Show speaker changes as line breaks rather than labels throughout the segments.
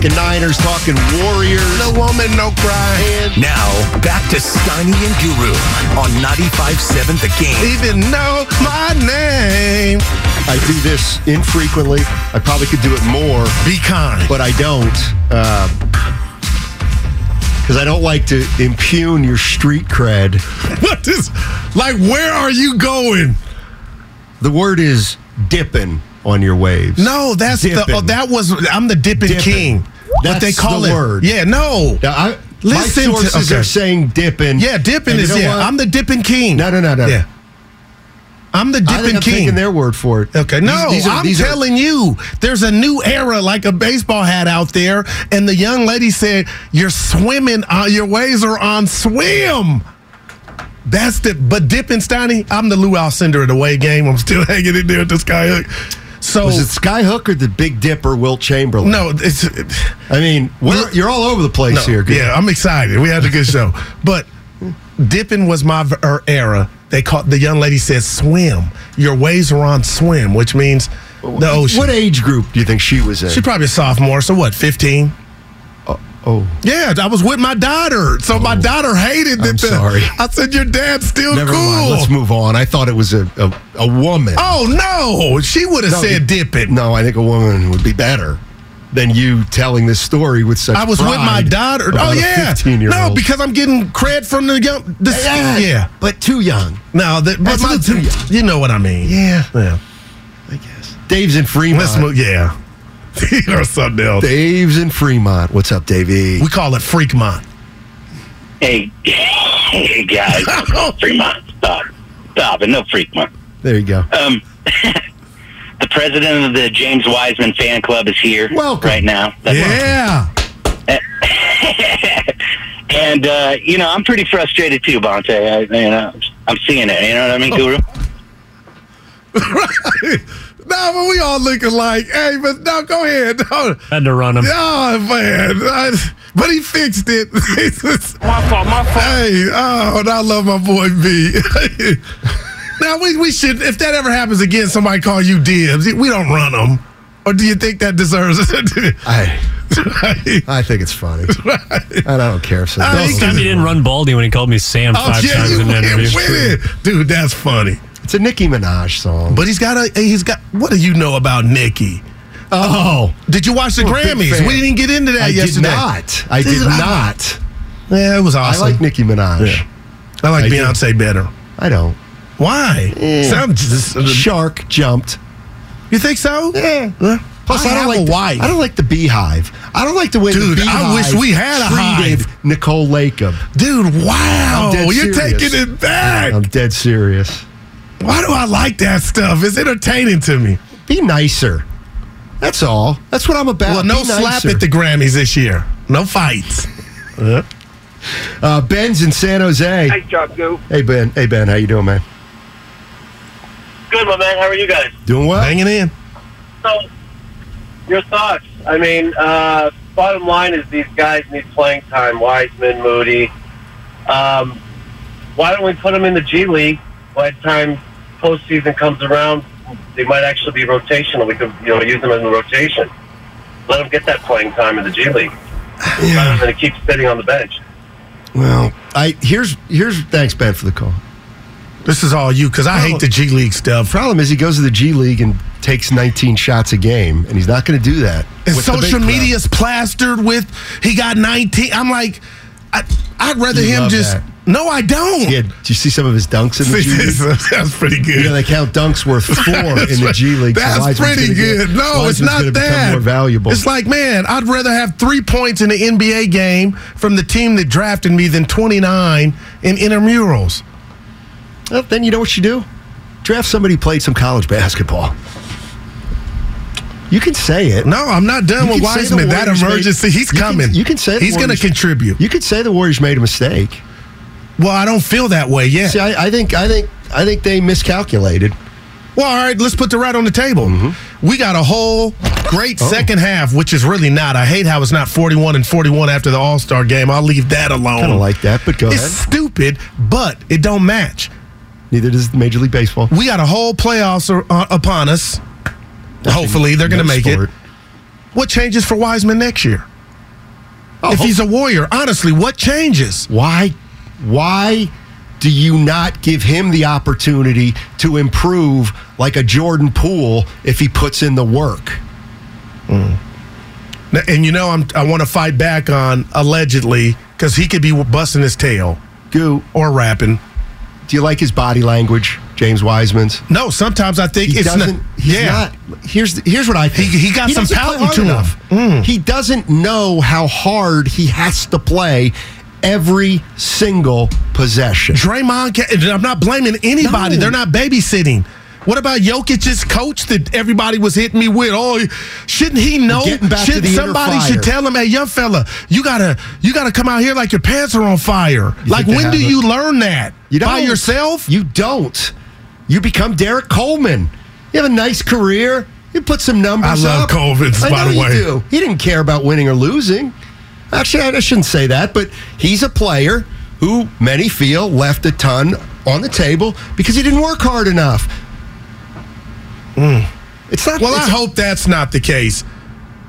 talking Niners, talking Warriors.
No woman, no crying.
Now, back to Steiny and Guru on 95.7 The Game.
Even know my name.
I do this infrequently. I probably could do it more,
Be kind.
but I don't. Uh, because I don't like to impugn your street cred.
what is, like, where are you going?
The word is dipping on your waves.
No, that's the, oh, that was, I'm the dipping,
Dipping.
king. what they call
the
it.
word.
Yeah, no.
Now, I,
Listen
my
to-
sources
okay.
are saying dipping.
Yeah, dipping
you
is,
know
yeah.
what?
I'm the dipping king.
No, no, no, no.
Yeah. I'm the dipping
I'm
king.
taking their word for it.
Okay, no,
These- these are-
I'm
these are-
telling you, there's a new era like a baseball hat out there, and the young lady said, "You're swimming, uh, your waves are on swim." That's the but dipping Steiny. I'm the Lou Alcindor of the way game. I'm still hanging in there at the skyhook. So
Was it Skyhook or the Big Dipper, Wilt Chamberlain?
no, it's
I mean, we're, you're all over the place
no,
here.
Yeah, I'm excited. We had a good show, but dipping was my er, era. They caught the young lady said swim. Your waves are on swim, which means the ocean.
What age group do you think she was in?
She probably a sophomore, so what, 15?
Oh,
Yeah, I was with my daughter. So my oh. daughter hated that.
I'm sorry.
I said, Your dad's still
never
cool.
mind. Let's move on. I thought it was a, a, a woman.
Oh, no. She would have
No,
said dip it.
No, I think a woman would be better than you telling this story with such
I was with my daughter. Oh, yeah. No, because I'm getting cred from the young. The,
Yeah,
yeah.
But too young,
No, that, but my,
too young.
you know what I mean.
Yeah.
Yeah.
I guess. Dave's in Fremont.
Let's move. Yeah. Or something else.
Dave's in Fremont. What's up, Davey?
We call it Freakmont.
Hey, hey guys, Fremont, stop, stop, and no Fremont.
There you go.
Um, the president of the James Wiseman fan club is here
Welcome.
right now. That's-
Yeah.
and uh, you know, I'm pretty frustrated too, Bonte. I, you know, I'm seeing it. You know what I mean, Guru?
No, but we all looking like, hey, but no, go ahead. No.
Had to run him.
Oh man, I- but he fixed it.
My fault, my fault.
hey, oh, and I love my boy B. now we we should, if that ever happens again, somebody call you dibs. We don't run them, or do you think that deserves it?
I I think it's funny. I don't care if
I
Last time he didn't run Baldy when he called me Sam
oh
five
yeah,
times in the
went
interview.
dude. That's funny.
It's a Nicki Minaj song.
But he's got a, he's got. What do you know about Nicki?
oh, oh
Did you watch the Grammys? We didn't get into that yesterday.
I did
yesterday.
not. I did not.
Yeah, it was awesome.
I like Nicki Minaj.
Yeah. I like
I do.
Beyonce better.
I don't.
Why? Sound just,
Shark jumped.
you think so?
Yeah. Plus,
I
I, don't
have
like
a
the,
wife.
I don't like the Beehive. I don't like the way
Dude,
the
I wish we had a hive.
Nicole Lacob.
Dude, wow. You're
serious.
taking it back.
I'm dead serious.
Why do I like that stuff? It's entertaining to me.
Be nicer. That's all. That's what I'm about.
well, no
Be
slap at the Grammys this year. No fights.
Uh, Ben's in San Jose.
Hey, Chuck Goo.
Hey Ben. Hey Ben. How you doing, man?
Good, my man. How are you guys?
Doing well.
Hanging in.
So, your thoughts? I mean, uh, bottom line is these guys need playing time. Wiseman, Moody. Um, why don't we put them in the G League? By the time postseason comes around, they might actually be rotational. We could, you know, use them in the rotation. Let them get that playing time in the G League yeah. rather than to keep sitting on the bench.
Well, I here's here's thanks Ben for the call.
This is all you because I hate the G League stuff.
Problem is he goes to the G League and takes 19 shots a game, and he's not going to do that.
And
with the big
social
crowd.
media's plastered with he got 19. I'm like, I, I'd rather
You
him just.
that.
No, I don't.
Yeah, do you see some of his dunks in the G League?
That's pretty good.
You know, they count dunks worth four in the G League.
That's
Wiseman's
pretty
gonna get-
good. no, it's not that.
More valuable.
It's like, man, I'd rather have three points in the NBA game from the team that drafted me than 29 in intramurals.
Well, then you know what you do? Draft somebody who played some college basketball. You can say it.
No, I'm not done
You
with
can
Wiseman. That
Warriors made-
emergency, he's
you can-
coming.
you can say
he's going to contribute.
You could say the Warriors made a mistake.
Well, I don't feel that way yet.
See, I, I think, I think, I think they miscalculated.
Well, all right, let's put the right on the table.
Mm-hmm.
We got a whole great
Oh.
second half, which is really not. I hate how it's not 41 and 41 after the All Star game. I'll leave that alone.
Kind of like that, but go
it's
ahead.
stupid, but it don't match.
Neither does Major League Baseball.
We got a whole playoffs are, uh, upon us. Hopefully, they're going to make
sport.
it. What changes for Wiseman next year?
Oh,
if he's a warrior, honestly, what changes?
why why do you not give him the opportunity to improve like a Jordan Poole if he puts in the work?
Now, And you know, I'm, I want to fight back on allegedly because he could be busting his tail
Goo,
or rapping.
do you like his body language, James Wiseman's?
No, sometimes I think
He
it's
doesn't.
not.
he's
yeah,
not. Here's here's what I think.
He- he got some
doesn't play
to him. Mm.
He doesn't know how hard he has to play every single possession.
Draymond. I'm not blaming anybody.
No.
They're not babysitting. What about Jokic's coach that everybody was hitting me with? Oh, shouldn't he know?
getting back to
Should somebody should tell him, "Hey, young fella, you gotta you gotta come out here like your pants are on fire." like when do you learn that?
You
by yourself?
You don't. You become Derrick Coleman. You have a nice career. You put some numbers
I love
up. I
by the
you
way.
do. He didn't care about winning or losing. Actually, I shouldn't say that, but he's a player who many feel left a ton on the table because he didn't work hard enough. Hmm. It's not.
Well,
it's,
I hope that's not the case.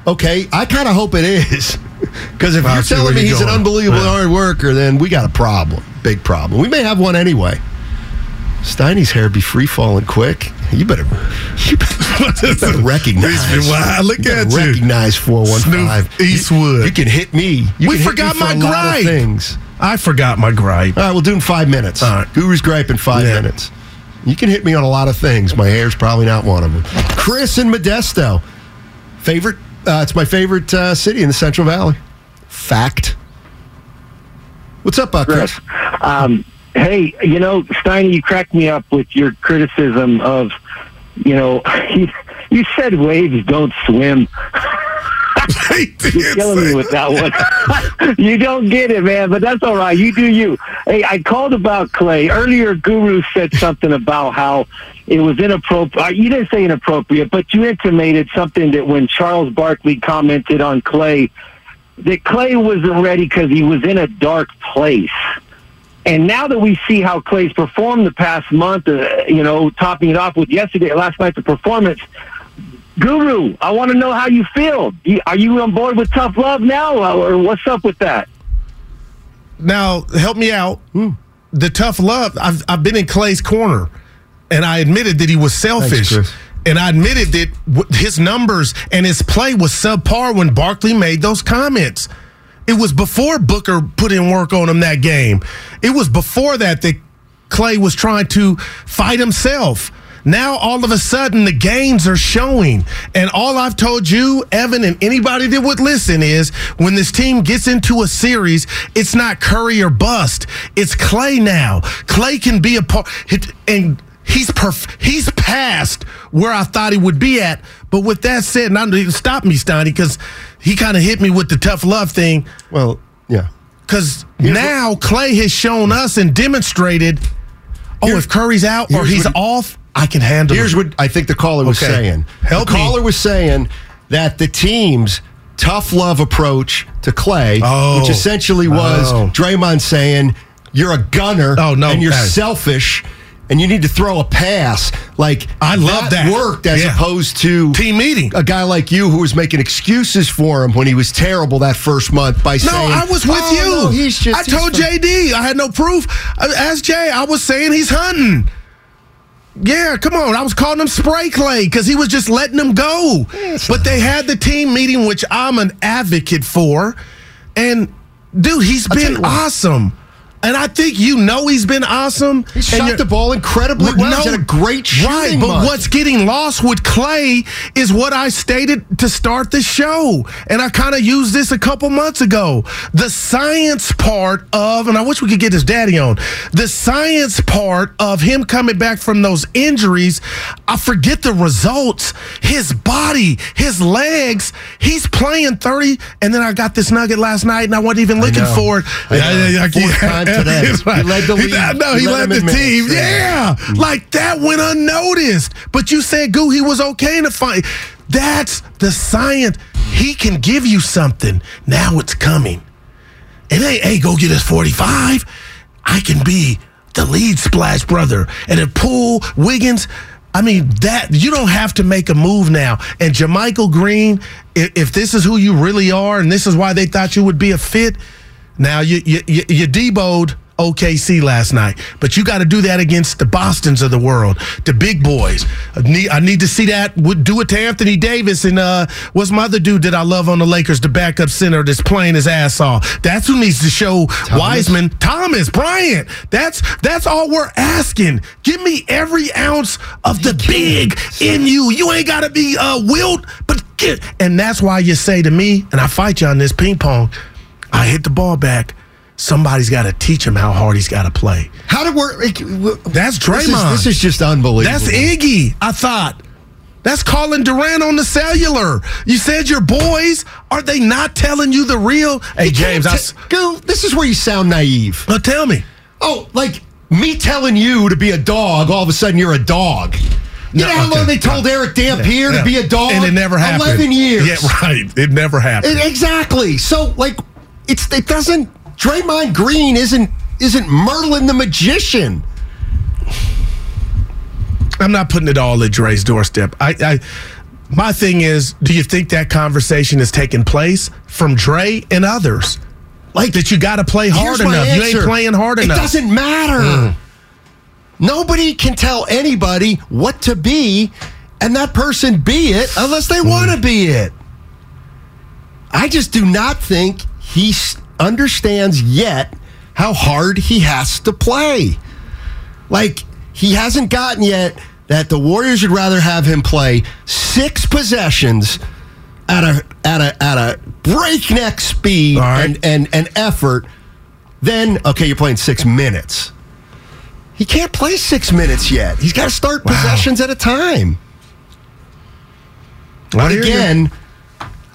okay, I kind of hope it is. Because if
I
you're telling me he's an
going.
unbelievable
Yeah.
hard worker, then we got a problem. Big problem. We may have one anyway. Steiny's hair be free falling quick. You better, you better, you better recognize.
Wow, look
You better
at you.
Recognize four one five
Snoop Eastwood.
You, can hit me. You
We
can hit
forgot
me for
my
a lot of
gripe.
things.
I forgot my gripe.
All right, we'll do it in five minutes.
All right.
Guru's gripe in five
Yeah.
minutes. You can hit me on a lot of things. My hair's probably not one of them. Chris and Modesto. Favorite? Uh, it's my favorite uh, city in the Central Valley. Fact. What's up, uh, Chris?
Um, hey, you know, Steiny, you cracked me up with your criticism of, you know, you, you said waves don't swim. You're killing me with that one. you don't get it, man, but that's all right. You do you. Hey, I called about Klay. Earlier, Guru said something about how it was inappropriate. Uh, you didn't say inappropriate, but you intimated something that when Charles Barkley commented on Klay, that Klay wasn't ready because he was in a dark place. And now that we see how Klay's performed the past month, uh, you know, topping it off with yesterday, last night's performance, Guru, I want to know how you feel. Are you on board with tough love now, or what's up with that?
Now, help me out. The tough love. I've I've been in Klay's corner, and I admitted that he was selfish.
Chris.
and I admitted that his numbers and his play was subpar when Barkley made those comments. It was before Booker put in work on him that game. It was before that that Klay was trying to fight himself. Now all of a sudden the gains are showing. And all I've told you, Evan, and anybody that would listen is when this team gets into a series, it's not Curry or bust. It's Klay now. Klay can be a part and he's perf- he's past where I thought he would be at. But with that said, I'm stop me, Steiny, because he kind of hit me with the tough love thing.
Well, yeah.
Because now Klay has shown us and demonstrated, oh, if Curry's out or
here's
he's
what-
off, I can handle
Here's
it.
what I think the caller was
Okay.
saying.
Help
the
me.
caller was saying that the team's tough love approach to Klay,
Oh.
which essentially was
Oh.
Draymond saying, You're a gunner
Oh, no,
and you're selfish and you need to throw a pass. Like
I love that.
worked as
Yeah.
opposed to
Team meeting.
a guy like you who was making excuses for him when he was terrible that first month by
No,
saying, "No,
I was with
"Oh,
you.
no, just,
I told
fine."
JD. I had no proof. Uh, Ask Jay. I was saying he's hunting. Yeah, come on. I was calling him Spray Klay because he was just letting him go. but they had the team meeting, which I'm an advocate for. And, dude, he's been awesome. And I think you know he's been awesome.
He shot the ball incredibly well. He's had a great shooting
Right, but
month.
what's getting lost with Klay is what I stated to start the show. And I kind of used this a couple months ago. The science part of, and I wish we could get his daddy on, the science part of him coming back from those injuries, I forget the results. His body, his legs, he's playing 30. And then I got this nugget last night and I wasn't even looking for it.
I. Fourth time today.
Right.
He led the league.
No, he,
He
led
led
the team.
minutes.
Yeah. Like that went unnoticed. But you said Goo he was okay in the fight. That's the science. He can give you something. Now it's coming. And hey, hey, go get us 45. I can be the lead splash brother. And if Poole, Wiggins, I mean, that you don't have to make a move now. And JaMychal Green, if, if this is who you really are, and this is why they thought you would be a fit, now you you you, you deboed OKC last night, but you got to do that against the Boston's of the world, the big boys. I need, I need to see that. Would do it to Anthony Davis and uh, what's my other dude that I love on the Lakers, the backup center that's playing his ass off. That's who needs to show Wiseman, Thomas, Bryant. That's that's all we're asking. Give me every ounce of the big in you. You ain't got to be uh, Wilt, but get. And that's why you say to me, and I fight you on this ping pong. I hit the ball back. Somebody's got to teach him how hard he's got to play.
How did work? like,
That's
This is,
Draymond.
this is just unbelievable.
That's Iggy, I thought. That's calling Durant on the cellular. You said your boys, are they not telling you the real? Hey,
You
James, I,
can't go. This is where you sound naive.
well, tell me.
Oh, like me telling you to be a dog, all of a sudden you're a dog. You
No,
know how long they told Erick Dampier
Yeah.
to be a dog?
And it never happened.
11 years.
Yeah, right. It never happened.
It- exactly. So, like, it's it doesn't. Draymond Green isn't isn't Merlin the magician.
I'm not putting it all at Dre's doorstep. I, I my thing is, do you think that conversation is taking place from Dre and others?
Like
That you got to play hard enough. You ain't playing hard
it
enough. It
doesn't matter. Nobody can tell anybody what to be, and that person be it unless they want to
Mm.
be it. I just do not think he understands yet how hard he has to play. Like, he hasn't gotten yet that the Warriors would rather have him play six possessions at a at a at a breakneck speed
right.
and, and and effort than okay, you're playing six minutes. He can't play six minutes yet. He's got to start
Wow.
possessions at a time. But
you.
again,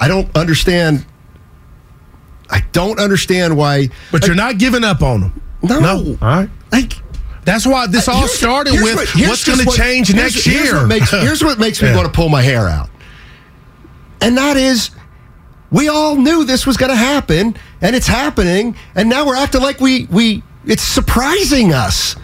I don't understand. I don't understand why.
but you're not giving up on them.
No.
no. All right.
Like
That's why this all started
here's
with
what-
what's going to
what-
change
here's-
next
here's
year.
What makes, here's what makes me
Yeah.
want to pull my hair out. And that is, we all knew this was going to happen, and it's happening, and now we're acting like we we it's surprising us.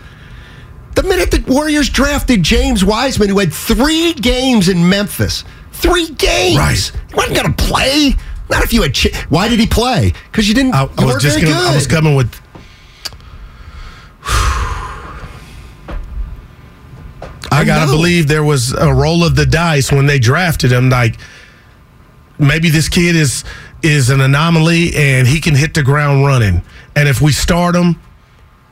The minute the Warriors drafted James Wiseman, who had three games in Memphis, three games,
Right.
he wasn't going to play. Not if you had. Ch- Why did he play? Because you didn't.
I,
you
I was just gonna. I was coming with. I gotta
know.
believe there was a roll of the dice when they drafted him. Like maybe this kid is is an anomaly and he can hit the ground running. And if we start him,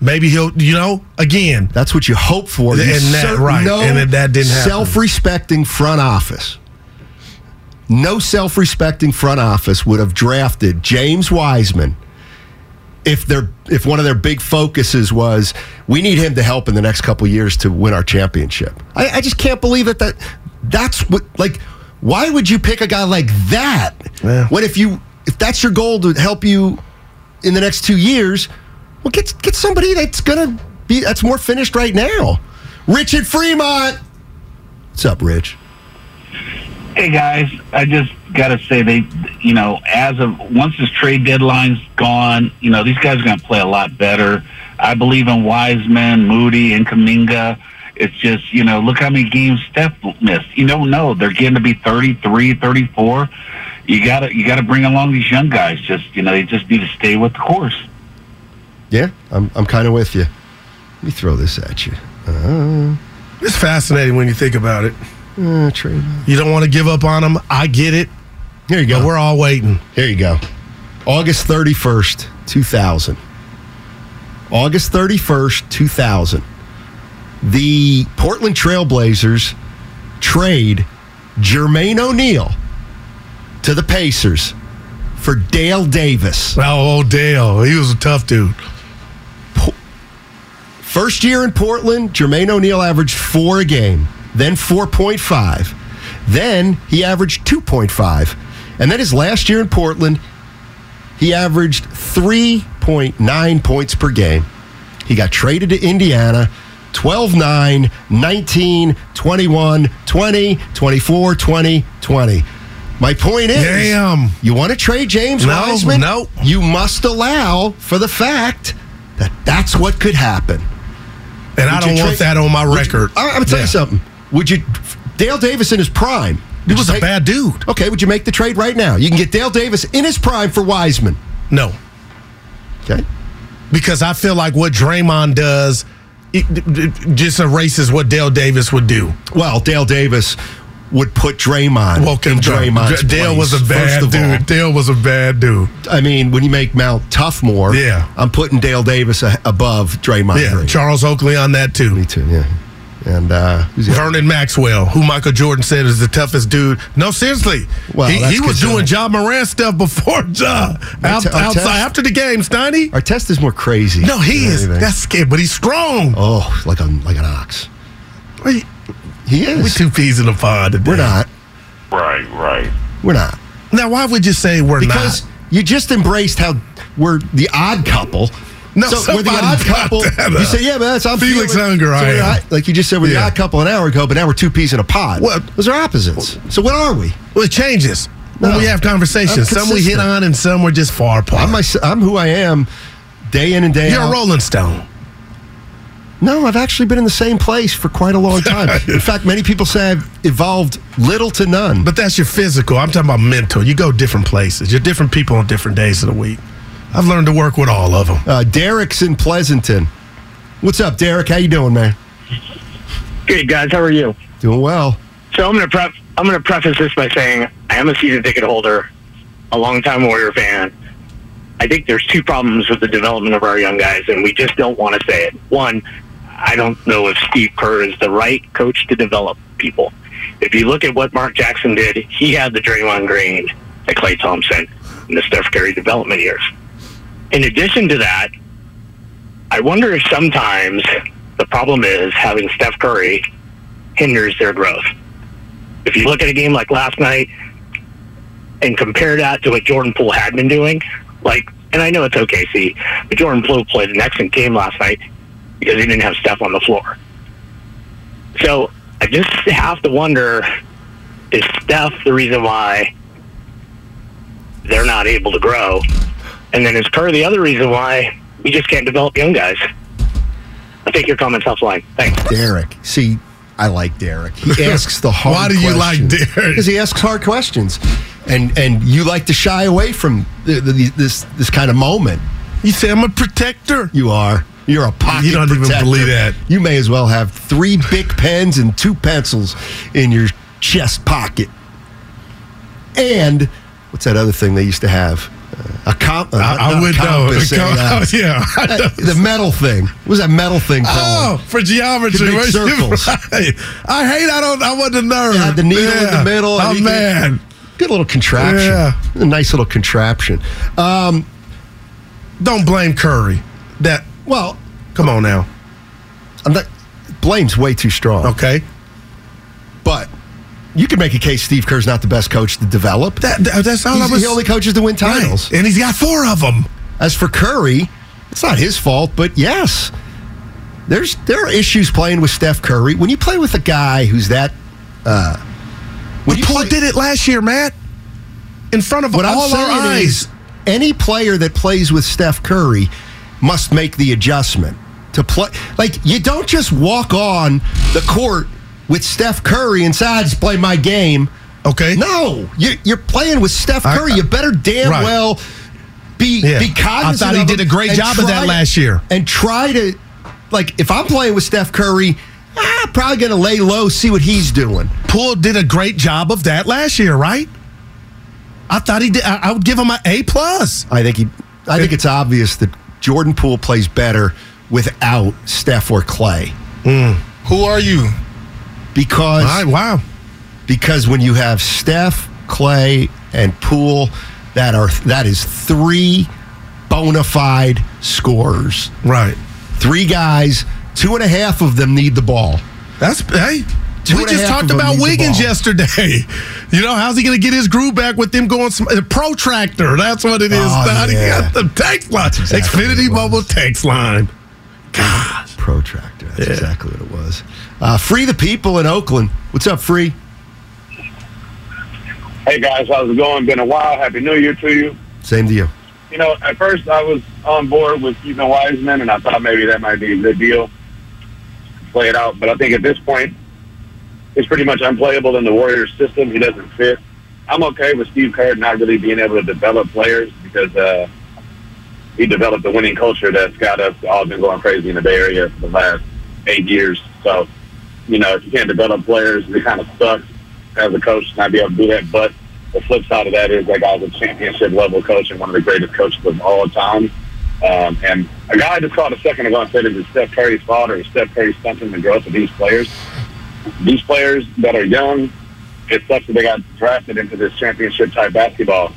maybe he'll. You know, again,
That's what you hope for.
And that- right,
no
and that- that didn't happen.
Self-respecting front office. No self-respecting front office would have drafted James Wiseman if their if one of their big focuses was we need him to help in the next couple years to win our championship. I, I just can't believe that that that's what like why would you pick a guy like that
Yeah.
when if you if that's your goal to help you in the next two years, well get get somebody that's gonna be that's more finished right now. Richard Fremont. What's up, Rich?
Hey guys, I just got to say they, you know, as of once this trade deadline's gone, you know, these guys are going to play a lot better. I believe in Wiseman, Moody, and Kuminga. It's just, you know, look how many games Steph missed. You don't know. They're getting to be 33, 34. You got to you got to bring along these young guys. Just, you know, they just need to stay with the course.
Yeah, I'm I'm kind of with you. Let me throw this at you. Uh-huh.
it's fascinating when you think about it.
Uh, trade.
You don't want to give up on them. I get it.
Here you go.
But we're all waiting.
Here you go. August 31st, 2000. August 31st, 2000. The Portland Trailblazers trade Jermaine O'Neal to the Pacers for Dale Davis.
Oh, Dale, he was a tough dude.
First year in Portland, Jermaine O'Neal averaged four a game, then 4.5. Then he averaged 2.5. And then his last year in Portland, he averaged 3.9 points per game. He got traded to Indiana 12 9, 19, 21, 20, 24, 20, 20. My point is
Damn.
you want to trade James
No,
Wiseman?
no.
You must allow for the fact that that's what could happen.
And I don't
you
want that on my
Would you-
record.
I- I'm gonna tell
Yeah.
you something. Would you Dale Davis in his prime?
He was a
take-
bad dude.
Okay, would you make the trade right now? You can get Dale Davis in his prime for Wiseman.
No,
Okay.
because I feel like what Draymond does it, it just erases what Dale Davis would do.
Well, Dale Davis would put Draymond
Well,
in Draymond's
Dale was a bad
of all.
dude. Dale was a bad dude.
I mean, when you make Mount Toughmore,
Yeah.
I'm putting Dale Davis above Draymond
Yeah,
Green.
Charles Oakley on that too.
Me too, yeah. And uh, who's
Vernon Maxwell, who Michael Jordan said is the toughest dude. No, seriously.
Well,
he,
that's
he was
'cause, uh,
doing Ja Morant stuff before Ja. Out,
Artest-
outside after the game, Steiny.
Artest is more crazy.
No, he is.
anything.
That's scared, but he's strong.
oh, like a like an ox.
We,
He is.
We're two peas in a pod today.
We're not.
Right, right.
We're not.
Now, why would you say we're
Because
not?
Because you just embraced how we're the odd couple.
No,
so we're the odd couple. You say, yeah, man, that's I'm
Felix
feeling-
Unger,
so
I
not- like you just said, we're the
Yeah.
odd couple an hour ago, but now we're two peas in a pod.
Well-
Those are opposites. So what are we?
Well, it changes when
No.
we have conversations. Some we hit on, and some we're just far apart.
I'm my, I'm who I am, day in and day out.
You're a Rolling Stone.
No, I've actually been in the same place for quite a long time. in fact, many people say I've evolved little to none.
But that's your physical. I'm talking about mental. You go different places. You're different people on different days of the week. I've learned to work with all of them.
Uh, Derek's in Pleasanton. What's up, Derek? How you doing, man?
Good guys, how are you?
Doing well.
So I'm gonna prep. I'm gonna preface this by saying I am a season ticket holder, a longtime Warrior fan. I think there's two problems with the development of our young guys, and we just don't want to say it. One, I don't know if Steve Kerr is the right coach to develop people. If you look at what Mark Jackson did, he had the Draymond Green, the Klay Thompson, and the Steph Curry development years. In addition to that, I wonder if sometimes the problem is having Steph Curry hinders their growth. If you look at a game like last night and compare that to what Jordan Poole had been doing, like, and I know it's OKC, but Jordan Poole played an excellent game last night because he didn't have Steph on the floor. So I just have to wonder is Steph the reason why they're not able to grow? And then is Kerr the other reason why we just can't develop young guys? I take your comments offline. Thanks.
Derek. See, I like Derek. He asks the hard
Why do you like. Derek?
Because he asks hard questions. And and you like to shy away from the, the, this this kind of moment.
You say I'm a protector.
You are. You're a pocket
You don't even believe that.
You may as well have three big pens and two pencils in your chest pocket. And what's that other thing they used to have? Uh, a comp. uh,
I, I
a
would know.
compass, uh,
yeah.
The metal thing. What was that metal thing called?
Oh, for geometry. Right.
circles.
Right. I hate. I don't. I wasn't a nerd.
Yeah, the needle in the middle.
I'm
you. Good little contraption.
Yeah.
A nice little contraption. Um,
Don't blame Curry. That.
well,
Come on now.
I'm not, blame's way too strong.
Okay.
But you can make a case Steve Kerr's not the best coach to develop.
That, that- that's all
He's-
I was.
he only coaches to win titles.
Right. And he's got four of them.
As for Curry, it's not his fault, but yes, there's there are issues playing with Steph Curry. When you play with a guy who's that, uh, when
But Paul
play,
did it last year, Matt. In front of
what
all
I'm
our eyes.
is, any player that plays with Steph Curry must make the adjustment to play. Like you don't just walk on the court with Steph Curry and say, "I just play my game."
okay.
No, you, you're playing with Steph
I-
Curry. you better damn
Right.
well be
Yeah.
be cognizant.
I thought he
of
did a great
and
job of that last year.
And try to, like, if I'm playing with Steph Curry, I'm probably going to lay low, see what he's doing.
Poole did a great job of that last year, right? I thought he did. I, I would give him an A plus.
I think he. I think it's obvious that Jordan Poole plays better without Steph or Klay hmm.
Who are you?
Because
right, wow.
because when you have Steph, Klay, and Poole, that are that is three bona fide scorers.
Right.
Three guys, two and a half of them need the ball.
That's hey.
Two
we just talked about Wiggins yesterday. You know, how's he going to get his groove back with them going some a uh, protractor? That's what it is.
Oh,
Don. He
yeah.
got the text line,
exactly
Xfinity Mobile text line. Gosh,
Protractor. That's
Yeah.
exactly what it was. Uh, free the people in Oakland. What's up, Free?
Hey guys, how's it going? Been a while. Happy New Year to you.
Same to you.
You know, at first I was on board with keeping Wiseman, and I thought maybe that might be a good deal. Play it out, but I think at this point, he's pretty much unplayable in the Warriors system. He doesn't fit. I'm okay with Steve Kerr not really being able to develop players because uh, he developed a winning culture that's got us all been going crazy in the Bay Area for the last eight years. So, you know, if you can't develop players, it kind of sucks as a coach not be able to do that. But the flip side of that is that guy's a championship level coach and one of the greatest coaches of all time. Um, and a guy I just called a second ago and said, is it Steph Curry's fault or is Steph Curry stunting the growth of these players? These players that are young, it sucks that they got drafted into this championship type basketball.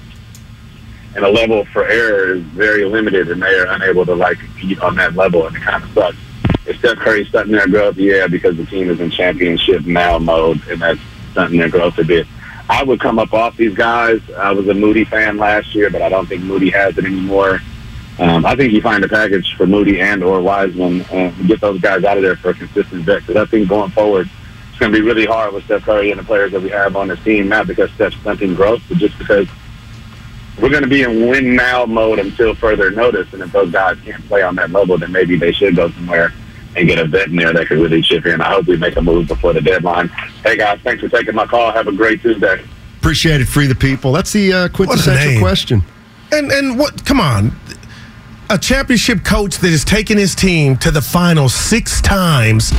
And the level for error is very limited and they are unable to like compete on that level and it kind of sucks. Is Steph Curry stunting their growth? Yeah, because the team is in championship now mode and that's stunting their growth a bit. I would come up off these guys. I was a Moody fan last year, but I don't think Moody has it anymore. Um, I think you find a package for Moody and or Wiseman and get those guys out of there for a consistent vet. Because I think going forward, it's going to be really hard with Steph Curry and the players that we have on the team, not because Steph's stunting growth, but just because we're going to be in win now mode until further notice. And if those guys can't play on that level, then maybe they should go somewhere and get a vet in there that could really chip in. I hope we make a move before the deadline. Hey guys, thanks for taking my call. Have a great Tuesday.
Appreciate it. Free the people. That's the uh, quintessential
name.
question.
And and what? Come on, a championship coach that has taken his team to the final six times.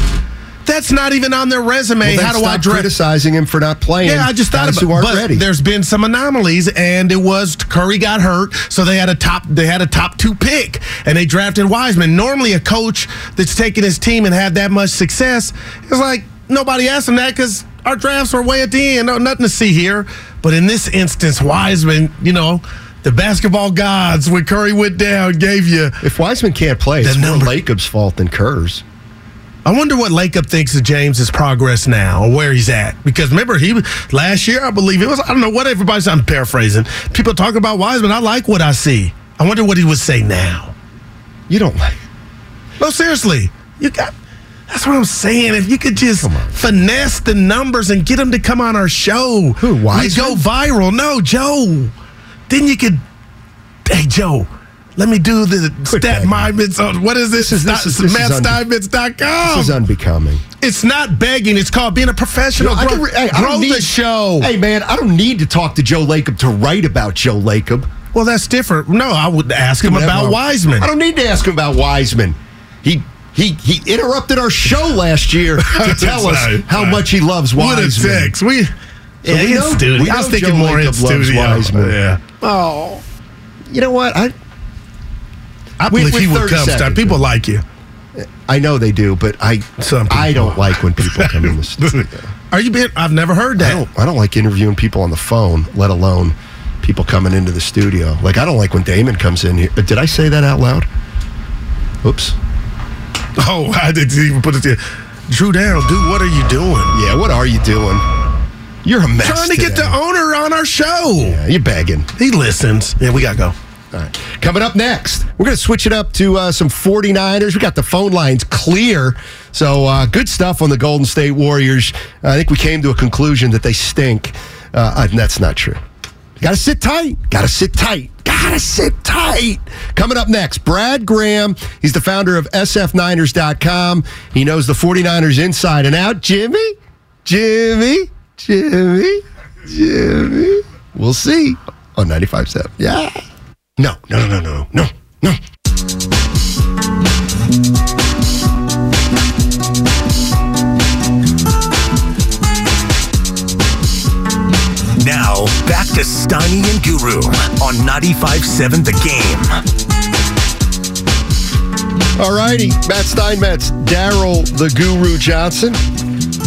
That's not even on their resume.
Well,
How do I
stop
dress?
criticizing him for not playing?
Yeah, I just thought about
who aren't
but
ready.
There's been some anomalies, and it was Curry got hurt, so they had a top they had a top two pick, and they drafted Wiseman. Normally, a coach that's taken his team and had that much success is like nobody asked him that because our drafts were way at the end, no, nothing to see here. But in this instance, Wiseman, you know. The basketball gods, when Curry went down, gave you.
if Wiseman can't play, it's more Lacob's fault than Kerr's.
I wonder what Lacob thinks of James's progress now, or where he's at. Because remember, he last year, I believe it was. I don't know what everybody's. I'm paraphrasing. People talk about Wiseman. I like what I see. I wonder what he would say now.
You don't like.
No, seriously, you got. That's what I'm saying. If you could just finesse the numbers and get them to come on our show,
Who,
we
Wiseman?
go viral. No, Joe. Then you could. Hey, Joe. Let me do the
Quit
stat
begging.
moments on what is this?
Is- this is- this is
MattSteinmetz.com.
This is unbecoming.
It's not begging. It's called being a professional.
No, I
grow
can hey,
grow
don't need-
the show.
Hey, man, I don't need to talk to Joe Lacob to write about Joe Lacob.
Well, that's different. No, I would ask him about Wiseman.
I don't need to ask him about Wiseman. He he he interrupted our show last year to tell us
Right,
how
right.
much he loves Wiseman.
What a text. We,
So
yeah,
we
in
know-
studio.
we
I was thinking
Joe
more in
Lacob loves
studio.
Wiseman.
Yeah.
Oh, you know what? I
I believe
with
he would come. Star.
seconds.
People like you.
I know they do, but I
Some
I don't like when people come in the studio.
Are you being? I've never heard
I
that.
don't I don't like interviewing people on the phone, let alone people coming into the studio. Like I don't like when Damon comes in here. But Did I say that out loud? Oops.
Oh, I didn't even put it there. Drew down, dude. What are you doing?
Yeah, what are you doing? You're a mess.
Trying to get the owner on our show.
Yeah, you're begging.
He listens. Yeah, we gotta go.
Coming up next, we're going to switch it up to uh, some 49ers. We got the phone lines clear. So uh, good stuff on the Golden State Warriors. I think we came to a conclusion that they stink. Uh, and that's not true. Got to sit tight. Got to sit tight. Got to sit tight. Coming up next, Brad Graham. He's the founder of SFNiners.com. He knows the 49ers inside and out. Jimmy, Jimmy, Jimmy, Jimmy. We'll see on 95.7. Yeah. No, no, no, no, no, no.
Now, back to Steiny and Guru on 95.7 The Game.
All righty. Matt Steinmetz, Daryl the Guru Johnson.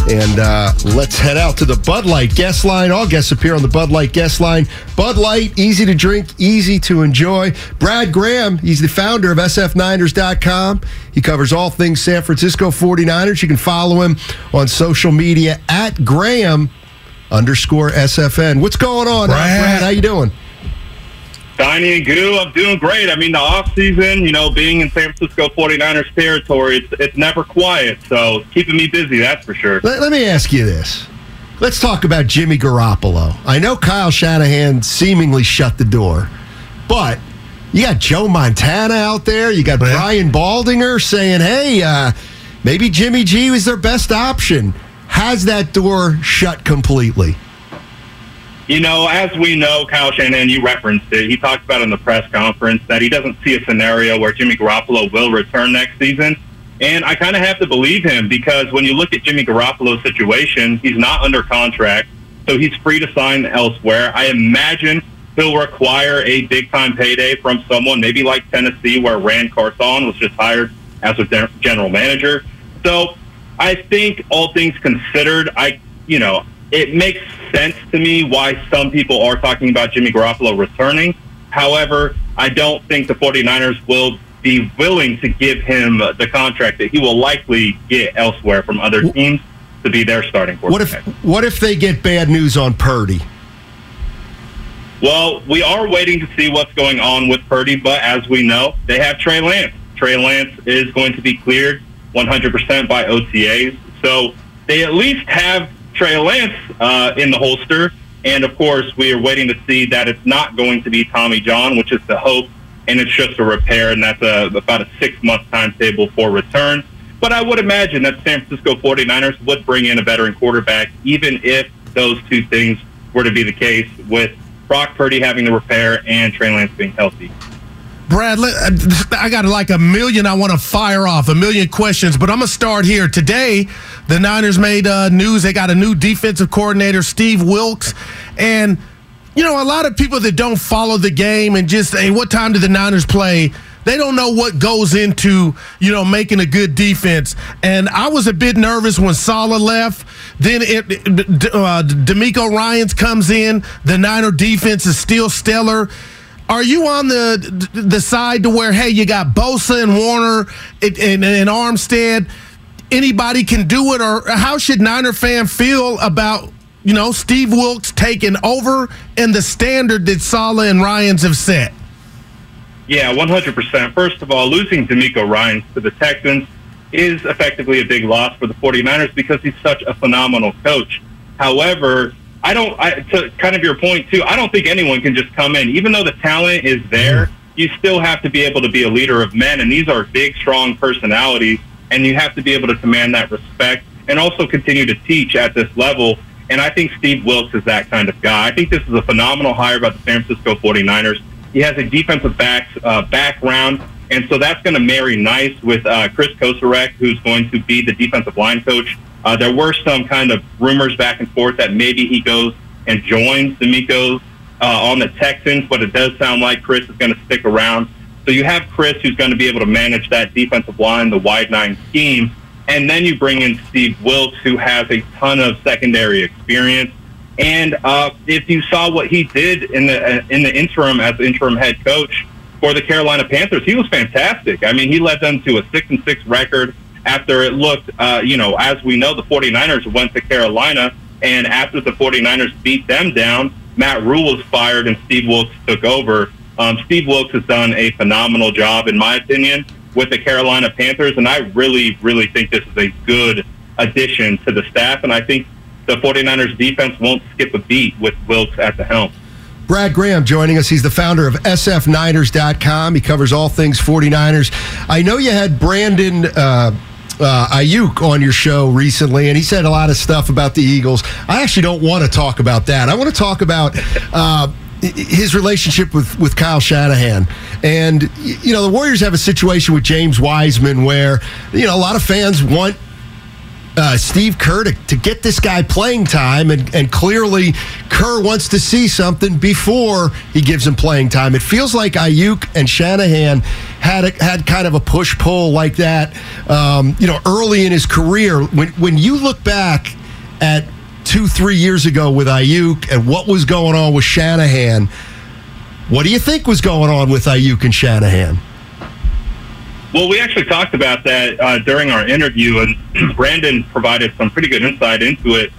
And uh, let's head out to the Bud Light guest line. All guests appear on the Bud Light guest line. Bud Light, easy to drink, easy to enjoy. Brad Graham, he's the founder of SFNiners.com. He covers all things San Francisco 49ers. You can follow him on social media at Graham underscore SFN. What's going on,
Brad.
Brad? How you doing?
Steiny and Goo, I'm doing great. I mean, the off season, you know, being in San Francisco 49ers territory, it's, it's never quiet. So keeping me busy, that's for sure.
Let, let me ask you this. Let's talk about Jimmy Garoppolo. I know Kyle Shanahan seemingly shut the door, but you got Joe Montana out there. You got Brian Baldinger saying, hey, uh, maybe Jimmy G was their best option. has that door shut completely?
You know, as we know, Kyle Shanahan, you referenced it. He talked about in the press conference that he doesn't see a scenario where Jimmy Garoppolo will return next season. And I kind of have to believe him because when you look at Jimmy Garoppolo's situation, he's not under contract, so he's free to sign elsewhere. I imagine he'll require a big time payday from someone, maybe like Tennessee, where Ran Carthon was just hired as a general manager. So I think all things considered, I you know it makes sense to me why some people are talking about Jimmy Garoppolo returning. However, I don't think the 49ers will be willing to give him the contract that he will likely get elsewhere from other teams to be their starting quarterback.
What if what if they get bad news on Purdy?
Well, we are waiting to see what's going on with Purdy, but as we know, they have Trey Lance. Trey Lance is going to be cleared 100% by OTAs. So they at least have Trey Lance uh, in the holster. And of course, we are waiting to see that it's not going to be Tommy John, which is the hope, and it's just a repair, and that's a, about a six month timetable for return. But I would imagine that San Francisco 49ers would bring in a veteran quarterback, even if those two things were to be the case with Brock Purdy having the repair and Trey Lance being healthy.
Brad, I got like a million I want to fire off, a million questions, but I'm going to start here. Today, the Niners made uh, news. They got a new defensive coordinator, Steve Wilks. And, you know, a lot of people that don't follow the game and just, hey, what time do the Niners play? They don't know what goes into, you know, making a good defense. And I was a bit nervous when Saleh left. Then it, uh, DeMeco Ryans comes in. The Niner defense is still stellar. Are you on the the side to where hey, you got Bosa and Warner and, and Armstead? Anybody can do it, or how should Niner fan feel about you know Steve Wilks taking over and the standard that Saleh and Ryans have set?
Yeah, 100%. First of all, losing DeMeco Ryans to the Texans is effectively a big loss for the 49ers because he's such a phenomenal coach. However, I don't. I, to kind of your point too. I don't think anyone can just come in, even though the talent is there. You still have to be able to be a leader of men, and these are big, strong personalities, and you have to be able to command that respect and also continue to teach at this level. And I think Steve Wilks is that kind of guy. I think this is a phenomenal hire by the San Francisco 49ers. He has a defensive backs uh, background, and so that's going to marry nice with uh, Kris Kocurek, who's going to be the defensive line coach uh, there were some kind of rumors back and forth that maybe he goes and joins DeMeco uh, on the Texans, but it does sound like Kris is going to stick around. So you have Kris, who's going to be able to manage that defensive line, the wide nine scheme, and then you bring in Steve Wilks, who has a ton of secondary experience. And uh, if you saw what he did in the uh, in the interim as interim head coach for the Carolina Panthers, he was fantastic. I mean, he led them to a six and six record after it looked, uh, you know, as we know, the 49ers went to Carolina, and after the 49ers beat them down, Matt Rhule was fired and Steve Wilks took over. Um, Steve Wilks has done a phenomenal job, in my opinion, with the Carolina Panthers, and I really, really think this is a good addition to the staff, and I think the 49ers defense won't skip a beat with Wilks at the helm.
Brad Graham joining us. He's the founder of SFNiners.com. He covers all things 49ers. I know you had Brandon uh, uh, Aiyuk on your show recently, and he said a lot of stuff about the Eagles. I actually don't want to talk about that. I want to talk about uh, his relationship with, with Kyle Shanahan. And, you know, the Warriors have a situation with James Wiseman where, you know, a lot of fans want uh, Steve Kerr to, to, get this guy playing time, and, and clearly Kerr wants to see something before he gives him playing time. It feels like Aiyuk and Shanahan had a, had kind of a push pull like that, um, you know, early in his career. When when you look back at two three years ago with Aiyuk and what was going on with Shanahan, what do you think was going on with Aiyuk and Shanahan?
Well, we actually talked about that uh, during our interview, and Brandon provided some pretty good insight into it.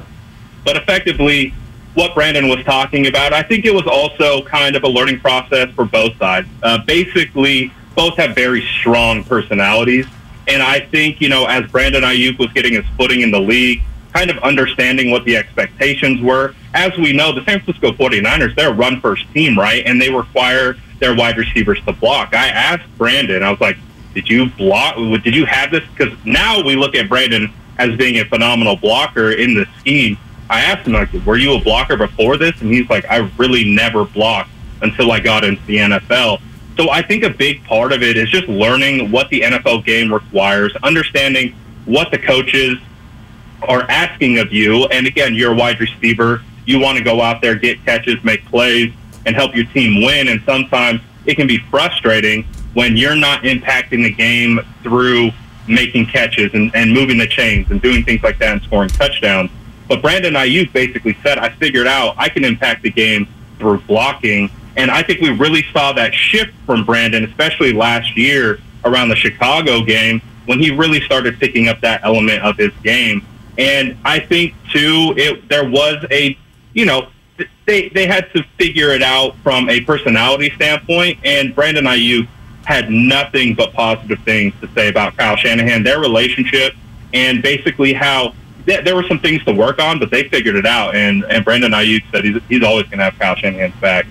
But effectively, what Brandon was talking about, I think it was also kind of a learning process for both sides. Uh, basically, both have very strong personalities. And I think, you know, as Brandon Aiyuk was getting his footing in the league, kind of understanding what the expectations were. As we know, the San Francisco 49ers, they're a run first team, right? And they require their wide receivers to block. I asked Brandon, I was like, did you block? Did you have this? Because now we look at Brandon as being a phenomenal blocker in the scheme. I asked him, like, were you a blocker before this? And he's like, I really never blocked until I got into the NFL. So I think a big part of it is just learning what the NFL game requires, understanding what the coaches are asking of you. And again, you're a wide receiver. You want to go out there, get catches, make plays, and help your team win. And sometimes it can be frustrating when you're not impacting the game through making catches and, and moving the chains and doing things like that and scoring touchdowns. But Brandon Aiyuk basically said, I figured out I can impact the game through blocking. And I think we really saw that shift from Brandon, especially last year around the Chicago game when he really started picking up that element of his game. And I think too, it there was a, you know, they they had to figure it out from a personality standpoint. And Brandon Aiyuk had nothing but positive things to say about Kyle Shanahan, their relationship, and basically how th- there were some things to work on, but they figured it out. And and Brandon Aiyuk said he's, he's always going to have Kyle Shanahan's back.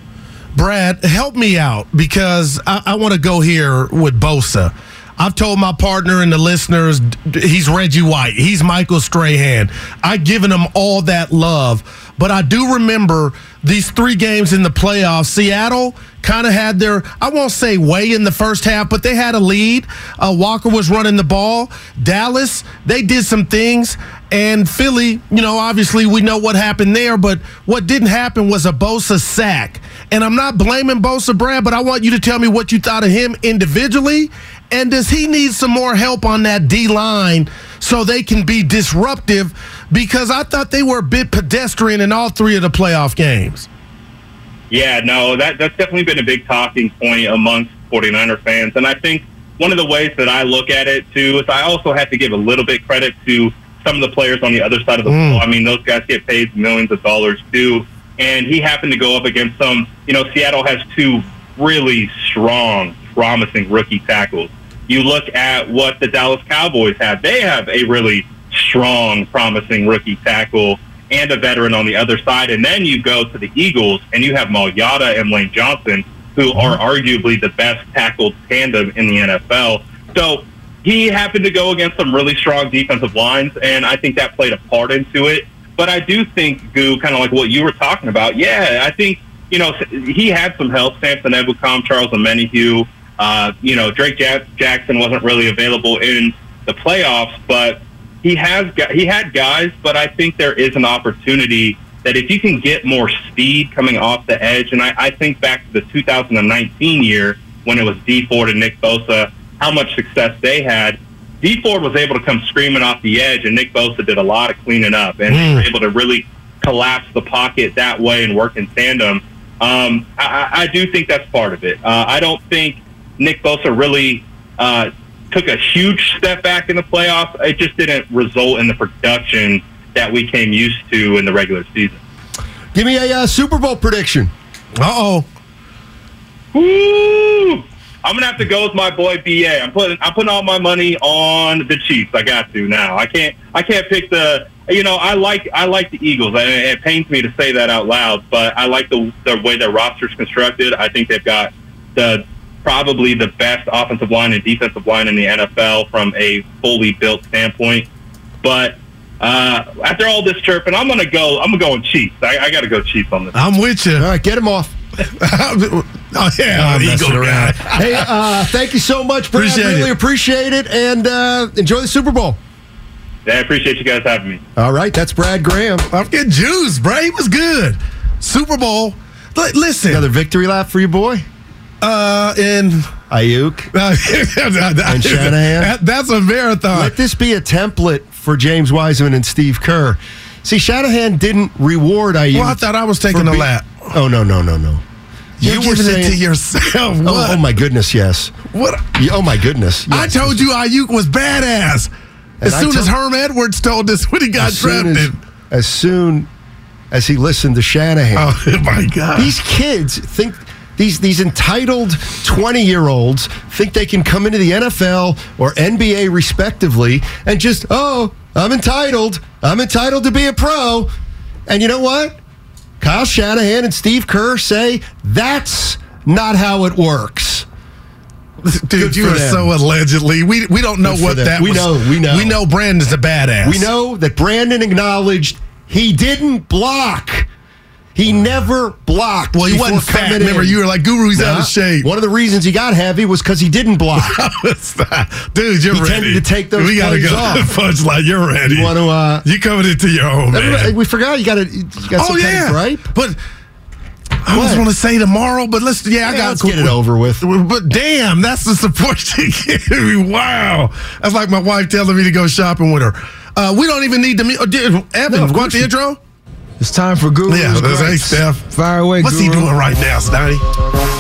Brad, help me out because I, I want to go here with Bosa. I've told my partner and the listeners he's Reggie White, he's Michael Strahan. I've given him all that love, but I do remember these three games in the playoffs. Seattle kind of had their, I won't say way in the first half, but they had a lead. Uh, Walker was running the ball. Dallas, they did some things. And Philly, you know, obviously we know what happened there, but what didn't happen was a Bosa sack. And I'm not blaming Bosa, Brad, but I want you to tell me what you thought of him individually. And does he need some more help on that D line so they can be disruptive? Because I thought they were a bit pedestrian in all three of the playoff games.
Yeah, no, that that's definitely been a big talking point amongst 49er fans. And I think one of the ways that I look at it too is I also have to give a little bit credit to some of the players on the other side of the
Mm.
ball. I mean, those guys get paid millions of dollars too. And he happened to go up against some, you know, Seattle has two really strong, promising rookie tackles. You look at what the Dallas Cowboys have. They have a really strong, promising rookie tackle and a veteran on the other side. And then you go to the Eagles and you have Mailata and Lane Johnson, who are arguably the best tackled tandem in the NFL. So he happened to go against some really strong defensive lines, and I think that played a part into it. But I do think, Goo, kind of like what you were talking about, yeah, I think, you know, he had some help. Samson Ebukam, Charles Omenihu, uh, you know, Drake Jackson wasn't really available in the playoffs, but he has got, he had guys, but I think there is an opportunity that if you can get more speed coming off the edge, and I, I think back to the 2019 year when it was Dee Ford and Nick Bosa, how much success they had. Dee Ford was able to come screaming off the edge, and Nick Bosa did a lot of cleaning up, and they were able to really collapse the pocket that way and work in tandem. Um, I, I I do think that's part of it. Uh, I don't think Nick Bosa really uh, took a huge step back in the playoffs. It just didn't result in the production that we came used to in the regular season.
Give me a uh, Super Bowl prediction.
Uh oh.
I'm gonna have to go with my boy BA. I'm putting I'm putting all my money on the Chiefs. I got to now. I can't I can't pick the you know I like I like the Eagles. And it pains me to say that out loud, but I like the the way their roster's constructed. I think they've got the probably the best offensive line and defensive line in the NFL from a fully built standpoint. But uh, after all this chirping, I'm gonna go. I'm gonna go on Chiefs. I, I got to go Chiefs on this.
I'm with you.
All right, get him off.
oh, yeah,
I'm
Eagle
messing
guy.
around. hey, uh, thank you so much, Brad.
Appreciate
really
it.
appreciate it, and uh, enjoy the Super Bowl.
Yeah, I appreciate you guys having me.
All right, that's Brad Graham.
I'm getting juice, bro. He was good. Super Bowl. Li- listen,
Another victory lap for you, boy.
Uh, and
Aiyuk.
and
Shanahan?
That's a marathon.
Let this be a template for James Wiseman and Steve Kerr. See, Shanahan didn't reward Aiyuk.
Well, I thought I was taking a
be-
lap.
Oh no, no, no, no.
You're
you were
giving it to yourself.
Oh, oh my goodness, yes.
what?
Oh my goodness.
I told you Aiyuk was badass.
And
As
I
soon as
told-
Herm Edwards told us when he got
as soon
drafted.
as, as soon as he listened to Shanahan.
oh my God.
These kids think these these entitled 20 year olds think they can come into the NFL or NBA respectively and just oh I'm entitled I'm entitled to be a pro and you know what Kyle Shanahan and Steve Kerr say that's not how it works
Dude,
Good
you are
them.
so allegedly. We we don't know
Good
what that
We
was.
know, we know.
We know Brandon's a badass.
We know that Brandon acknowledged he didn't block. He never blocked.
Well, he wasn't fat. Remember,
in.
you were like, Guru, he's out of shape.
One of the reasons he got heavy was because he didn't block.
Dude, you're
He
ready.
to take those
We gotta go.
off.
Punchline, you're ready.
You want to? Uh,
You coming into your own, man.
we forgot you got to. You got
Oh yeah,
gripe.
but I was going to say tomorrow, but let's yeah, I got
let's get it over with.
But damn, that's the support you give me. Wow, that's like my wife telling me to go shopping with her. Uh, we don't even need to meet. Did, Evan,
No,
want the intro?
It's time for Guru's
Yeah, that's hey, Steph.
Fire away,
What's he doing right now, Stoney?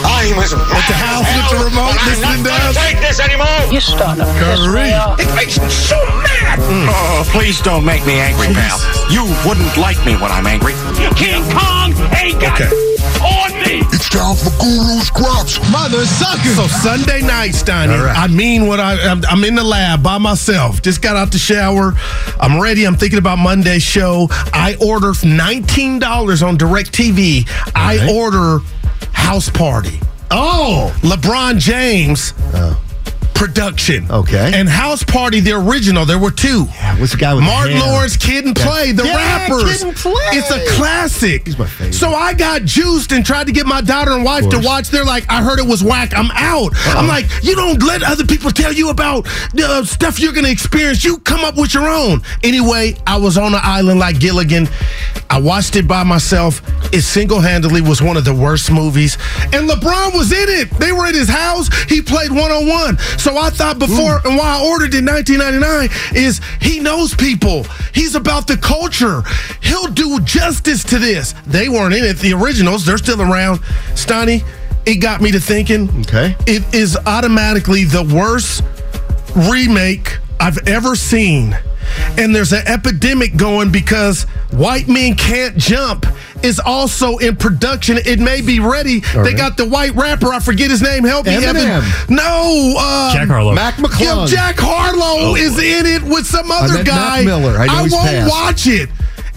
I'm as
At the house with the remote, listening to us.
take this anymore.
You starting to piss
Curry.
me off.
It makes me so mad. Mm.
Oh, please don't make me angry, pal. You wouldn't like me when I'm angry.
King Kong ain't got
Okay.
On me.
It's time for Guru's Gripes. Mother sucker.
So Sunday night, Steiny,
All right.
I mean what I, I'm, I'm in the lab by myself. Just got out the shower. I'm ready. I'm thinking about Monday's show. I order $19 on DirecTV. I
right.
order House Party.
Oh,
LeBron James oh. Production.
Okay.
And House Party, the original. There were two.
yeah, what's the guy with
Martin
hair?
Lawrence Kid and Play, the
Yeah,
rappers.
Kid and Play.
It's a classic.
He's my favorite.
So I got juiced and tried to get my daughter and wife to watch. They're like, I heard it was whack. I'm out. I'm like, you don't let other people tell you about uh, stuff you're going to experience. You come up with your own. Anyway, I was on an island like Gilligan. I watched it by myself. It single handedly was one of the worst movies. And LeBron was in it. They were at his house. He played one on one. So I thought before, mm. and why I ordered it in 1999 is he knows people. He's about the culture. He'll do justice to this. They weren't in it. The originals, they're still around. Stoney, it got me to thinking.
Okay.
It is automatically the worst remake I've ever seen. And there's an epidemic going because White Men Can't Jump is also in production. It may be ready. they
right.
got the white rapper. I forget his name. Help me,
Eminem.
Evan. No, uh,
Jack Harlow.
Mac
yeah,
McClung.
Jack Harlow is in it with some other
met
guy.
Mac Miller. I know he's
won't
passed.
watch it.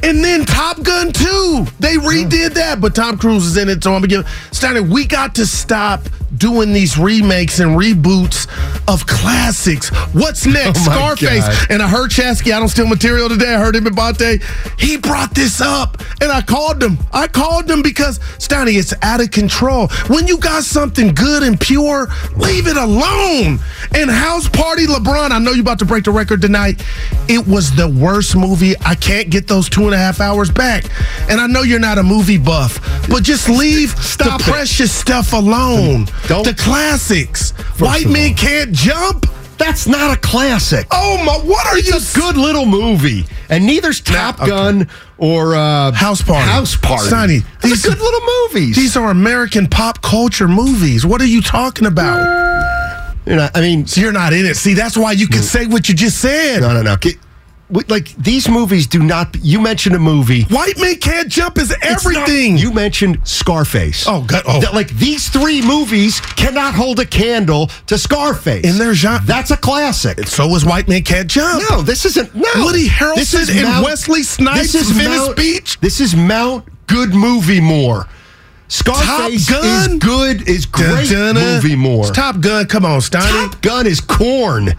And then Top Gun 2. They redid that, but Tom Cruise is in it, so I'm gonna give Steiner, we got to stop doing these remakes and reboots of classics. What's oh next?
Oh
Scarface.
God.
And I heard Chasky, I don't steal material today. I heard him about Bonte. He brought this up. And I called him. I called him because Steiny, it's out of control. When you got something good and pure, leave it alone. And House Party LeBron, I know you're about to break the record tonight. It was the worst movie. I can't get those two and a half hours back. And I know you're not a movie buff, but just leave
Stop
the
it.
precious stuff alone.
Don't-
the classics. White men can't jump.
That's not a classic.
Oh my! What are you?
It's a good little movie, and neither's Top
okay.
Gun or uh,
House Party.
House Party.
Sonny,
these are good little movies.
These are American pop culture movies. What are you talking about?
You're not. I mean,
So you're not in it. See, that's why you can say what you just said.
no, no, no. Get- Like these movies do not. You mentioned a movie.
White men can't jump is
It's not-
everything.
you mentioned Scarface.
Oh, God, oh.
That, like these three movies cannot hold a candle to Scarface.
In their genre.
That's a classic.
so was White Men Can't Jump.
No, this isn't. No,
Woody Harrelson
This is
and
Mount-
Wesley Snipes,
This is
Venice
Mount,
Beach.
This is Mount Good Movie More. Scarface
Top Gun?
is good. Is great movie more.
It's Top Gun. Come on, Steiny.
Top Gun is corn.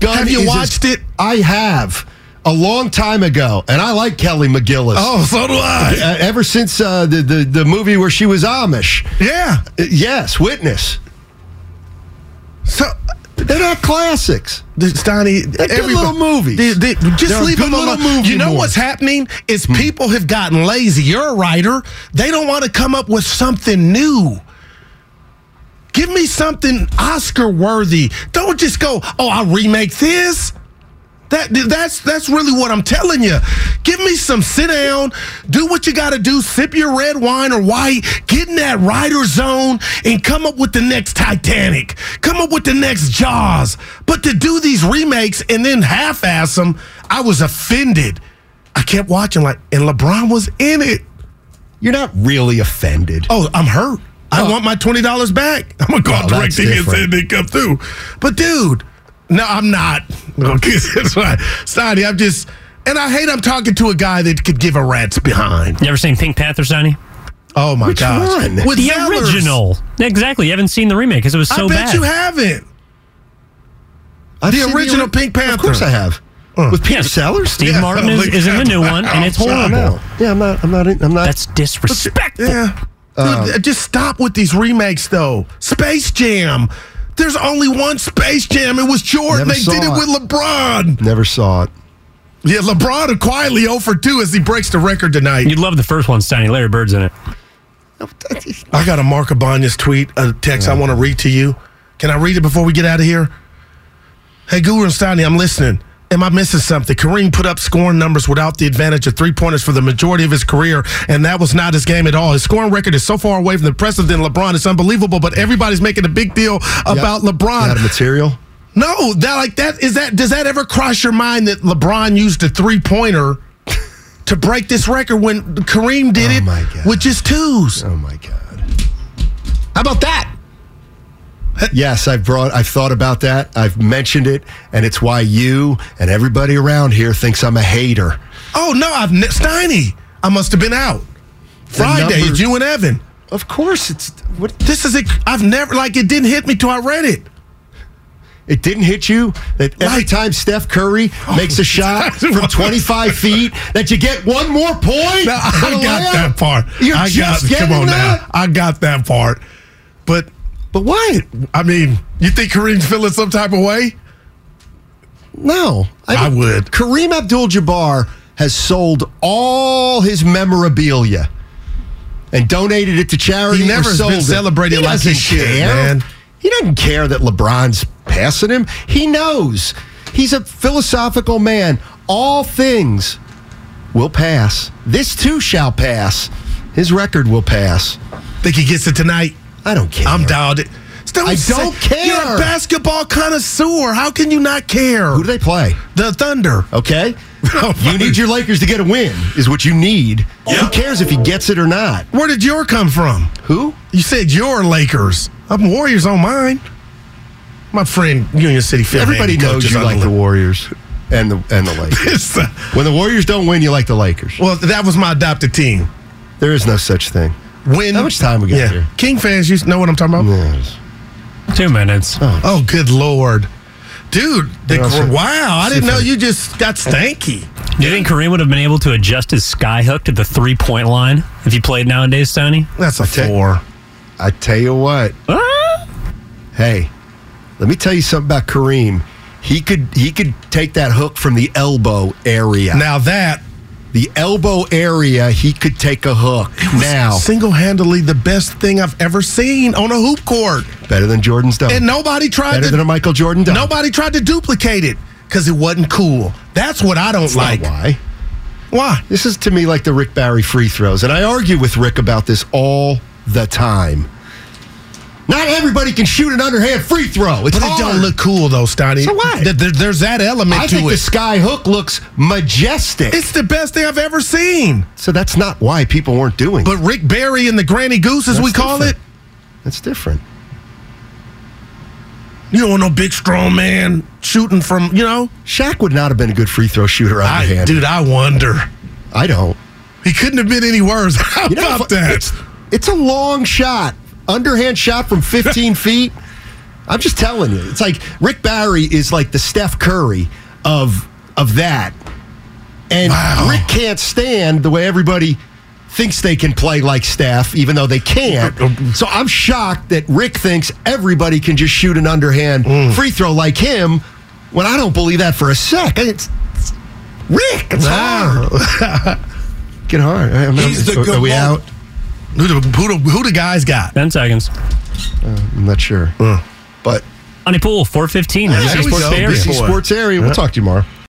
Gun.
Have you watched it?
I have a long time ago, and I like Kelly McGillis.
Oh, so do I.
Uh, ever since uh, the, the the movie where she was Amish.
Yeah.
Uh, yes, Witness.
So.
They're not classics.
Steiny,
good little
they- just
They're a
leave them
little
alone.
movie
You know
more.
what's happening is people have gotten lazy. You're a writer. They don't want to come up with something new. Give me something Oscar worthy. Don't just go, oh, I'll remake this. That that's that's really what I'm telling you. Give me some sit down, do what you got to do, sip your red wine or white, get in that writer zone and come up with the next Titanic. Come up with the next Jaws. But to do these remakes and then half-ass them, I was offended. I kept watching like and LeBron was in it.
You're not really offended.
Oh, I'm hurt. I
Oh.
want my twenty dollars back. I'm gonna call
Well, oh,
that's DirecTV and say
different.
come through. But dude, no, I'm not. Okay, that's right. Sonny, I'm just and I hate I'm talking to a guy that could give a rat's behind.
You ever seen Pink Panther, Sonny?
Oh my
Which
gosh.
one?
With
the
Sellers.
original. Exactly. You haven't seen the remake because it was so
I bet
bad.
you haven't.
I've
The
seen
original
ori-
Pink Panther.
Of course I have. With Peter Sellers.
Steve
Yeah,
Martin oh,
is,
is in the new one, and
oh,
it's
horrible.
Yeah, I'm not. I'm not. I'm not.
That's disrespectful.
Yeah.
Um,
just stop with these remakes, though. Space Jam. There's only one Space Jam. It was Jordan. They did it
it.
with LeBron.
Never saw it.
Yeah, LeBron are quietly 0 for 2 as he breaks the record tonight.
You'd love the first one, Steiny. Larry Bird's in it.
I got a Mark Abana's tweet, a text I want to read to you. Can I read it before we get out of here? Hey, Guru and Steiny, I'm listening. Am I missing something? Kareem put up scoring numbers without the advantage of three pointers for the majority of his career, and that was not his game at all. His scoring record is so far away from the impressive than LeBron. It's unbelievable, but everybody's making a big deal about
Yep.
LeBron.
Out material.
No, that like that is that does that ever cross your mind that LeBron used a three pointer to break this record when Kareem did
Oh
it with just twos?
Oh my god. How about that? Yes, I've brought. I've thought about that. I've mentioned it, and it's why you and everybody around here thinks I'm a hater.
Oh no, I've Steiny. I must have been out. Friday,
number-
it's you and Evan.
Of course, it's what
This is it. I've never like it didn't hit me till I read it.
It didn't hit you that every
Like-
time Steph Curry oh, makes a shot from 25 feet that you get one more point.
No, I got that part.
You're
I
just
got.
getting
Come on
that?
now. I got that part. But
But why?
I mean, you think Kareem's feeling some type of way?
No,
I would.
Kareem Abdul-Jabbar has sold all his memorabilia and donated it to charity.
He never
sold
been
it.
celebrated
He
like he should,
care.
man.
He doesn't care that LeBron's passing him. He knows he's a philosophical man. All things will pass. This too shall pass. His record will pass.
Think he gets it tonight?
I don't care.
I'm dialed it.
I don't care.
You're a basketball connoisseur. How can you not care?
Who do they play?
The Thunder.
Okay? you need your Lakers to get a win, is what you need. Who cares if he gets it or not?
Where did your come from?
Who?
You said your Lakers. I'm Warriors on mine. My friend Union City Phil.
Everybody knows you like the
the
Warriors and the and the Lakers.
Uh,
when the Warriors don't win, you like the Lakers.
well, that was my adopted team.
There is no such thing.
When
How much time we got
yeah.
here?
King fans, you know what I'm talking about?
Yes.
Two minutes.
Oh, oh good lord, dude! The,
What else?
wow, I didn't know you just got stanky.
Do you think Kareem would have been able to adjust his sky hook to the three point line if he played nowadays, Stoney?
That's a
tell-
four.
I tell you what. Hey, let me tell you something about Kareem. He could he could take that hook from the elbow area.
Now that
the elbow area, he could take a hook. Now,
single-handedly the best thing I've ever seen on a hoop court,
better than Jordan's done.
and nobody tried
better
to.
than a Michael Jordan done.
Nobody tried to duplicate it because it wasn't cool. That's what I don't
That's
like.
why.
Why?
This is to me like the Rick Barry free throws, and I argue with Rick about this all the time. Not everybody can shoot an underhand free throw. It's
But it
hard.
don't look cool though, Stoney.
So what?
Th- there- there's that element
I
to
think the sky hook looks majestic.
it's the best thing I've ever seen.
so that's not why people weren't doing. it.
But Rick Barry and the Granny Goose, as
That's
we call
different.
it,
That's different.
you don't want no big strong man shooting from, you know.
Shaq would not have been a good free throw shooter
I,
underhand.
dude, I wonder.
I don't.
He couldn't have been any worse. How
You know,
about that?
It's, it's a long shot, underhand shot from 15 feet. I'm just telling you, it's like Rick Barry is like the Steph Curry of of that, and
Wow.
Rick can't stand the way everybody thinks they can play like Steph, even though they can't. So I'm shocked that Rick thinks everybody can just shoot an underhand
Mm.
free throw like him, when I don't believe that for a sec. It's, it's Rick. It's hard. Get hard. I mean,
He's the
are, are we out?
Who the, who, the, who the guys got?
10 seconds.
Uh, I'm not sure. But
Honey Pool, 415.
There
NBC Sports Area.
BC Sports Area. We'll talk to you tomorrow.